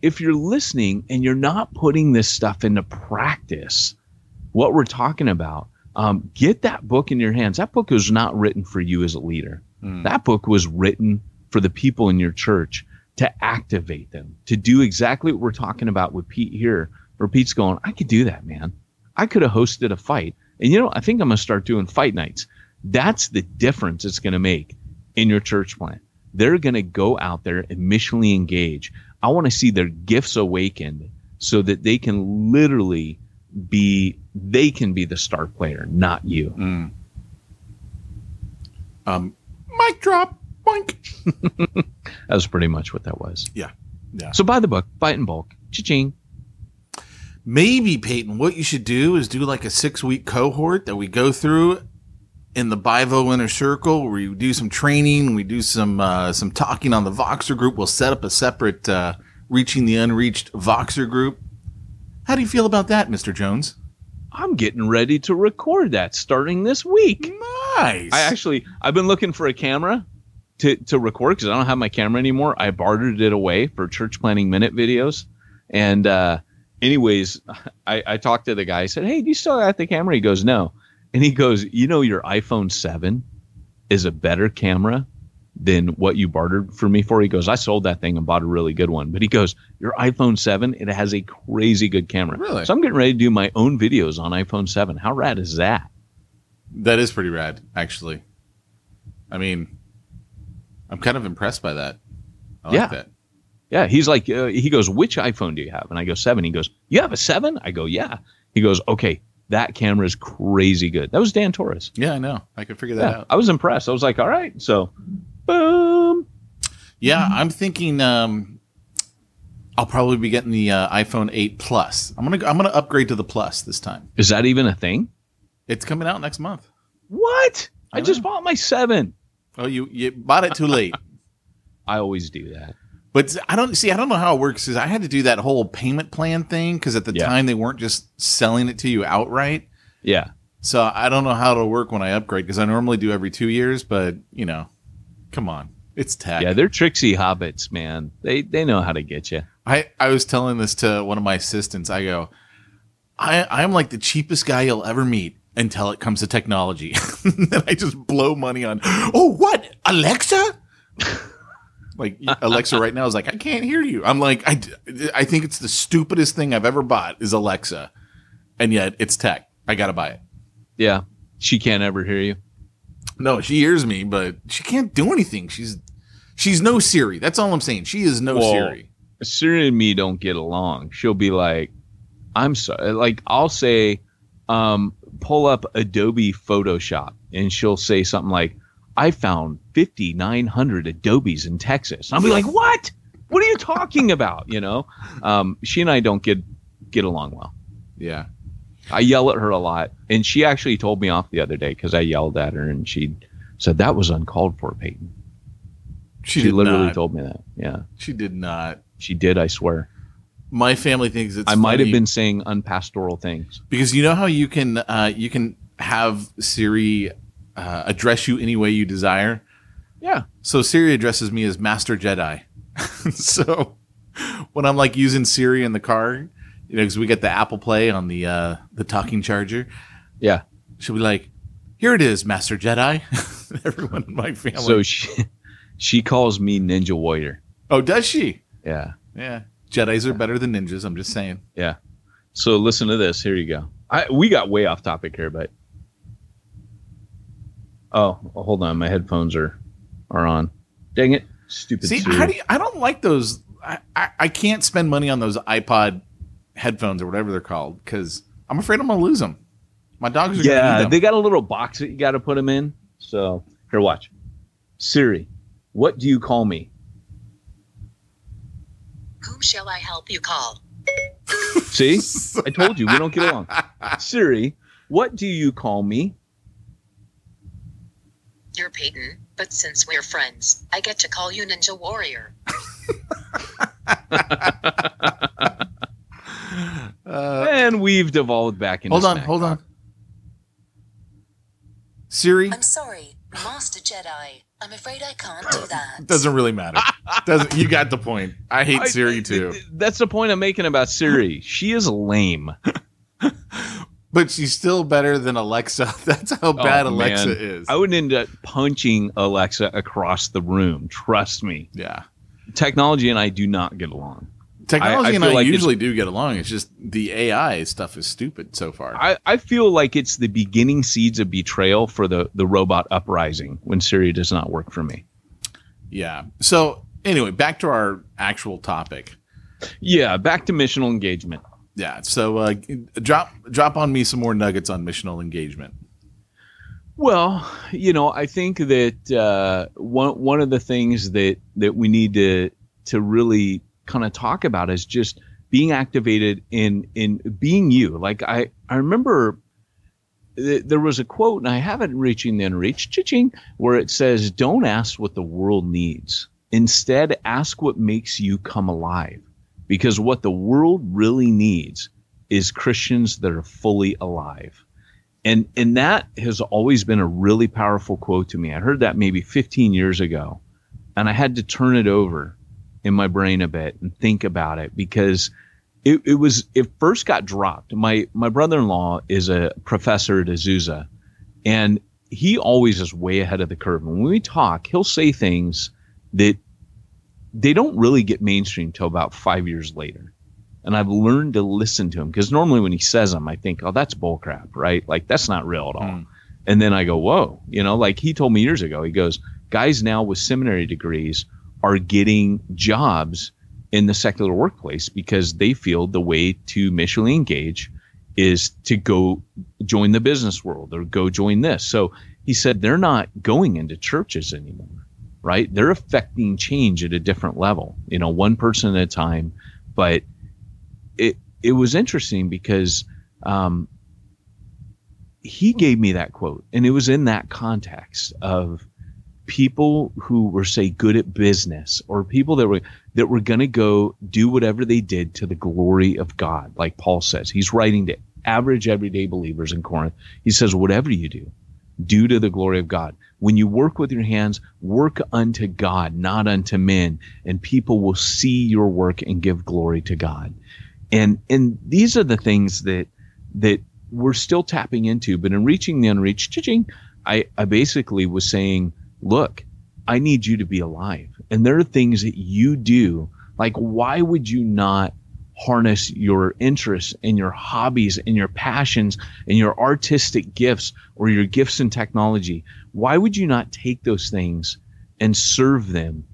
Speaker 2: if you're listening and you're not putting this stuff into practice, what we're talking about, um, get that book in your hands. That book was not written for you as a leader.
Speaker 1: Mm.
Speaker 2: That book was written for the people in your church to activate them, to do exactly what we're talking about with Pete here, where Pete's going, I could do that, man. I could have hosted a fight. And you know, I think I'm going to start doing fight nights. That's the difference it's going to make in your church plant. They're going to go out there and missionally engage. I want to see their gifts awakened so that they can literally be, they can be the star player, not you.
Speaker 1: Mm. Um, mic drop. Boink.
Speaker 2: That was pretty much what that was.
Speaker 1: Yeah. Yeah.
Speaker 2: So buy the book, buy it in bulk. Cha-ching.
Speaker 1: Maybe Peyton, what you should do is do like a six week cohort that we go through in the Bivo Inner Circle, where we do some training, we do some uh, some talking on the Voxer group. We'll set up a separate uh, Reaching the Unreached Voxer group. How do you feel about that, Mister Jones?
Speaker 2: I'm getting ready to record that starting this week.
Speaker 1: Nice.
Speaker 2: I actually I've been looking for a camera to to record because I don't have my camera anymore. I bartered it away for church planting minute videos. And uh anyways, I, I talked to the guy, I said, Hey, do you still got the camera? He goes, No. And he goes, You know your iPhone seven is a better camera than what you bartered for me for. He goes, I sold that thing and bought a really good one. But he goes, Your iPhone 7, it has a crazy good camera.
Speaker 1: Really?
Speaker 2: So I'm getting ready to do my own videos on iPhone 7. How rad is that?
Speaker 1: That is pretty rad, actually. I mean, I'm kind of impressed by that. I like
Speaker 2: Yeah.
Speaker 1: that.
Speaker 2: Yeah, he's like, uh, he goes, which iPhone do you have? And I go, seven. He goes, you have a seven? I go, yeah. He goes, okay, that camera is crazy good. That was Dan Torres.
Speaker 1: Yeah, I know. I could figure that
Speaker 2: Yeah,
Speaker 1: out.
Speaker 2: I was impressed. I was like, all right. So, boom.
Speaker 1: Yeah, I'm thinking um, I'll probably be getting the uh, iPhone 8 Plus. I'm gonna I'm gonna upgrade to the Plus this time.
Speaker 2: Is that even a thing?
Speaker 1: It's coming out next month.
Speaker 2: What? I,
Speaker 1: I
Speaker 2: just bought my seven.
Speaker 1: Oh, you you bought it too late.
Speaker 2: I always do that.
Speaker 1: But I don't see. I don't know how it works. Because I had to do that whole payment plan thing because at the
Speaker 2: Yeah.
Speaker 1: time they weren't just selling it to you outright.
Speaker 2: Yeah.
Speaker 1: So I don't know how it'll work when I upgrade because I normally do every two years. But you know, come on, it's tech.
Speaker 2: Yeah, they're tricksy hobbits, man. They they know how to get you.
Speaker 1: I I was telling this to one of my assistants. I go, I I'm like the cheapest guy you'll ever meet until it comes to technology. then I just blow money on. Oh, what Alexa? Like Alexa right now is like I can't hear you. I'm like I I think it's the stupidest thing I've ever bought is Alexa, and yet it's tech. I gotta buy it.
Speaker 2: Yeah. She can't ever hear you.
Speaker 1: No, she hears me, but she can't do anything. She's she's no Siri. That's all I'm saying. She is no
Speaker 2: Whoa.
Speaker 1: Siri.
Speaker 2: Siri and me don't get along. She'll be like, I'm sorry. Like, I'll say, um, pull up Adobe Photoshop, and she'll say something like, I found 5,900 Adobes in Texas. I'll be like, what? What are you talking about? You know, um, she and I don't get get along well.
Speaker 1: Yeah.
Speaker 2: I yell at her a lot, and she actually told me off the other day because I yelled at her, and she said that was uncalled for, Peyton.
Speaker 1: She,
Speaker 2: She, literally
Speaker 1: not.
Speaker 2: told me that. Yeah,
Speaker 1: She did not.
Speaker 2: she did. I swear.
Speaker 1: My family thinks it's.
Speaker 2: I might have been saying unpastoral things.
Speaker 1: because you know how you can uh, you can have Siri uh, address you any way you desire.
Speaker 2: Yeah.
Speaker 1: So Siri addresses me as Master Jedi. so when I'm like using Siri in the car, you know, because we get the Apple Play on the uh, the talking charger,
Speaker 2: Yeah.
Speaker 1: she'll be like, "Here it is, Master Jedi." Everyone in my family.
Speaker 2: So she she calls me Ninja Warrior.
Speaker 1: oh, does she?
Speaker 2: Yeah.
Speaker 1: Yeah. Jedi's are better than ninjas. I'm just saying.
Speaker 2: Yeah. So listen to this. Here you go. I we got way off topic here, but oh, hold on. My headphones are are on. Dang it! Stupid.
Speaker 1: See, how do you, I don't like those. I, I, I can't spend money on those iPod headphones or whatever they're called because I'm afraid I'm gonna lose them. My dogs are gonna
Speaker 2: yeah, they got a little box that you got to put them in. So here, watch. Siri, what do you call me?
Speaker 4: Whom shall I help you call?
Speaker 2: See, I told you we don't get along. Siri, what do you call me?
Speaker 4: You're Peyton, but since we're friends, I get to call you Ninja Warrior.
Speaker 1: Uh,
Speaker 2: and we've devolved back into.
Speaker 1: hold on,
Speaker 2: smack
Speaker 1: hold
Speaker 2: talk.
Speaker 1: on. Siri
Speaker 4: I'm sorry, Master Jedi. I'm afraid I can't do that.
Speaker 1: doesn't really matter. Doesn't you got the point? I hate
Speaker 2: I-
Speaker 1: Siri too,
Speaker 2: th- That's the point I'm making about Siri. She is lame.
Speaker 1: but she's still better than Alexa. That's how oh, bad
Speaker 2: Oh,
Speaker 1: Alexa
Speaker 2: man.
Speaker 1: is.
Speaker 2: I would end up punching Alexa across the room. Trust me.
Speaker 1: yeah,
Speaker 2: Technology and I do not get along.
Speaker 1: technology
Speaker 2: I
Speaker 1: and I
Speaker 2: like
Speaker 1: usually do get along. It's just the AI stuff is stupid so far.
Speaker 2: I, I feel like it's the beginning seeds of betrayal for the, the robot uprising when Siri does not work for me.
Speaker 1: yeah. So anyway, back to our actual topic.
Speaker 2: Yeah, back to missional engagement.
Speaker 1: Yeah. So uh, drop drop on me some more nuggets on missional engagement.
Speaker 2: Well, you know, I think that uh, one one of the things that that we need to to really kind of talk about is just being activated in in being you. Like I I remember th- there was a quote, and I have it reaching the unreached, cha-ching, where it says, "Don't ask what the world needs. Instead, ask what makes you come alive." Because what the world really needs is Christians that are fully alive and and that has always been a really powerful quote to me. I heard that maybe 15 years ago, and I had to turn it over in my brain a bit and think about it because it, it was it first got dropped. My my brother-in-law is a professor at Azusa, and he always is way ahead of the curve. And when we talk, he'll say things that they don't really get mainstream till about five years later and I've learned to listen to him because normally when he says them, I think, oh, that's bullcrap, right? Like that's not real at all.
Speaker 1: Mm.
Speaker 2: And then I go, whoa, you know, like he told me years ago, he goes, guys now with seminary degrees are getting jobs in the secular workplace because they feel the way to missionally engage is to go join the business world or go join this. So he said they're not going into churches anymore, right? They're affecting change at a different level, you know, one person at a time. But it it was interesting because um, he gave me that quote, and it was in that context of people who were say good at business or people that were that were going to go do whatever they did to the glory of God like Paul says he's writing to average everyday believers in Corinth he says whatever you do do to the glory of God when you work with your hands work unto God not unto men and people will see your work and give glory to God and and these are the things that that we're still tapping into but in reaching the unreached I, I basically was saying look, I need you to be alive. And there are things that you do. Like, why would you not harness your interests and your hobbies and your passions and your artistic gifts or your gifts in technology? Why would you not take those things and serve them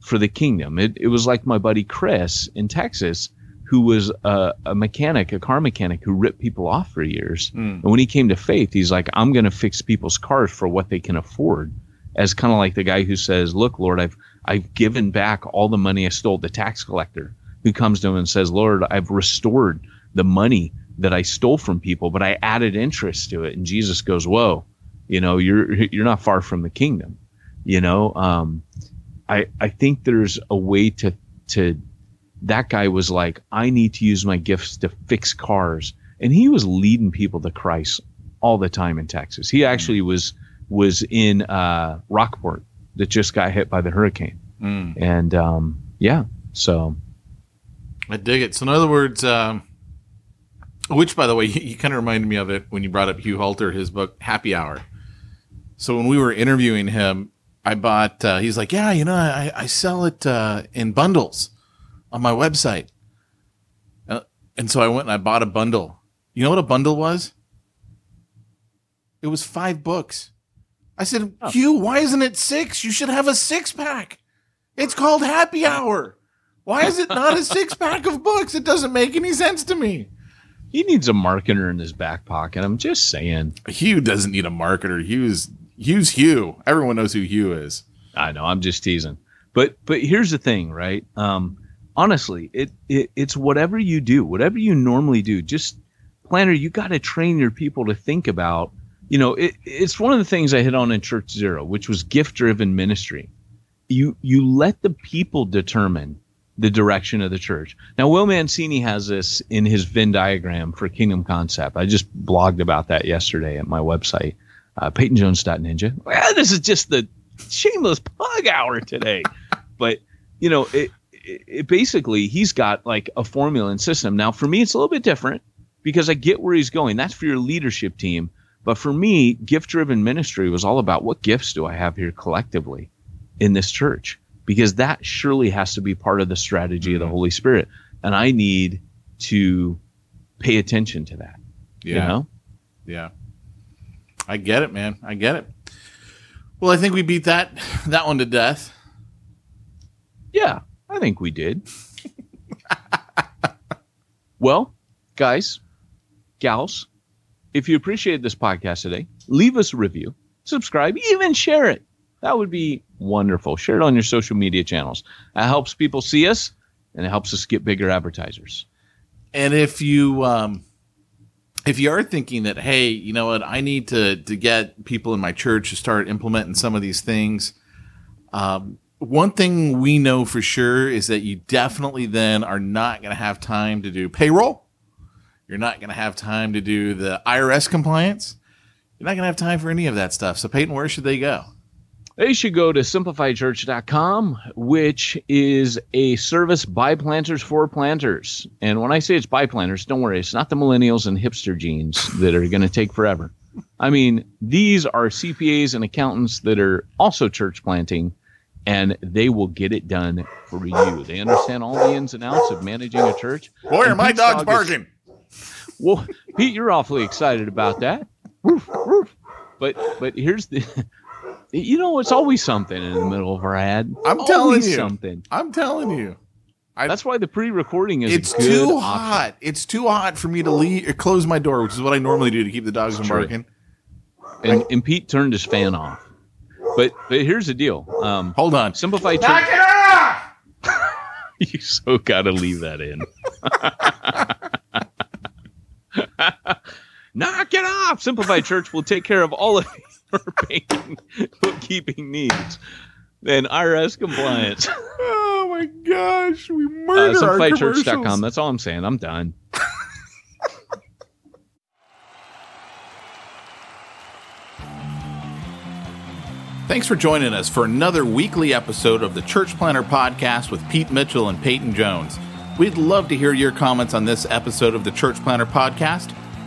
Speaker 2: for the kingdom? It, it was like my buddy Chris in Texas, who was a, a mechanic, a car mechanic who ripped people off for years.
Speaker 1: Mm.
Speaker 2: And when he came to faith, he's like, I'm going to fix people's cars for what they can afford as kind of like the guy who says, "Look, Lord, I've I've given back all the money I stole." The tax collector who comes to him and says, "Lord, I've restored the money that I stole from people, but I added interest to it." And Jesus goes, "Whoa, you know, you're you're not far from the kingdom." You know, um, I I think there's a way to to that guy was like, "I need to use my gifts to fix cars," and he was leading people to Christ all the time in Texas. He actually was was in uh, Rockport that just got hit by the hurricane.
Speaker 1: Mm.
Speaker 2: And um, yeah, so
Speaker 1: I dig it. So in other words, um, which by the way, you, you kind of reminded me of it when you brought up Hugh Halter, his book Happy Hour. So when we were interviewing him, I bought. Uh, he's like, yeah, you know, I, I sell it uh, in bundles on my website, uh, and so I went and I bought a bundle. You know what a bundle was? It was five books. I said,
Speaker 2: Oh.
Speaker 1: Hugh, why isn't it six? You should have a six pack. It's called Happy Hour. Why is it not a six pack of books? It doesn't make any sense to me.
Speaker 2: he needs a marketer in his back pocket. I'm just saying.
Speaker 1: Hugh doesn't need a marketer. Hugh's Hugh's Hugh. Everyone knows who Hugh is.
Speaker 2: I know. I'm just teasing. But but here's the thing, right? Um, honestly, it, it it's whatever you do, whatever you normally do. Just planner, you got to train your people to think about. You know, it, it's one of the things I hit on in Church Zero, which was gift driven ministry. You you let the people determine the direction of the church. Now, Will Mancini has this in his Venn diagram for Kingdom Concept. I just blogged about that yesterday at my website, uh, PeytonJones.ninja. Well, this is just the shameless plug hour today. but, you know, it, it, it basically, he's got like a formula and system. Now, for me, it's a little bit different because I get where he's going. That's for your leadership team. But for me, gift driven ministry was all about what gifts do I have here collectively in this church? Because that surely has to be part of the strategy of the Holy Spirit. And I need to pay attention to that. You know?
Speaker 1: Yeah. I get it, man. I get it. Well, I think we beat that that one to death.
Speaker 2: Yeah, I think we did. well, guys, gals, if you appreciated this podcast today, leave us a review, subscribe, even share it. That would be wonderful. Share it on your social media channels. That helps people see us and it helps us get bigger advertisers.
Speaker 1: And if you um if you are thinking that hey, you know what, I need to to get people in my church to start implementing some of these things, um one thing we know for sure is that you definitely then are not going to have time to do payroll. You're not going to have time to do the IRS compliance. You're not going to have time for any of that stuff. So Peyton, where should they go?
Speaker 2: They should go to simplifiedchurch.com, which is a service by planters for planters. And when I say it's by planters, don't worry, it's not the millennials and hipster genes that are going to take forever. I mean, these are CPAs and accountants that are also church planting, and they will get it done for you. They understand all the ins and outs of managing a church.
Speaker 1: Boy, are my dogs
Speaker 2: dog is-
Speaker 1: barking.
Speaker 2: Well, Pete, you're awfully excited about that. But but here's the you know it's always something in the middle of our ad
Speaker 1: I'm
Speaker 2: Always
Speaker 1: telling you.
Speaker 2: something
Speaker 1: I'm telling you. I-
Speaker 2: that's why the pre-recording is
Speaker 1: It's
Speaker 2: a good
Speaker 1: too
Speaker 2: option.
Speaker 1: hot. It's too hot for me to leave or close my door, which is what I normally do to keep the dogs from
Speaker 2: True.
Speaker 1: barking.
Speaker 2: and, and pete turned his fan off but but here's the deal um
Speaker 1: Hold on.
Speaker 2: simplify church
Speaker 1: it off!
Speaker 2: you so gotta leave that in knock it off simplified church will take care of all of your banking bookkeeping needs and irs compliance
Speaker 1: Oh my gosh, we
Speaker 2: uh,
Speaker 1: murder our
Speaker 2: simplifychurch.com
Speaker 1: commercials.
Speaker 2: that's all i'm saying i'm done
Speaker 1: Thanks for joining us for another weekly episode of the Church Planter Podcast with Pete Mitchell and Peyton Jones. We'd love to hear your comments on this episode of the Church Planter Podcast.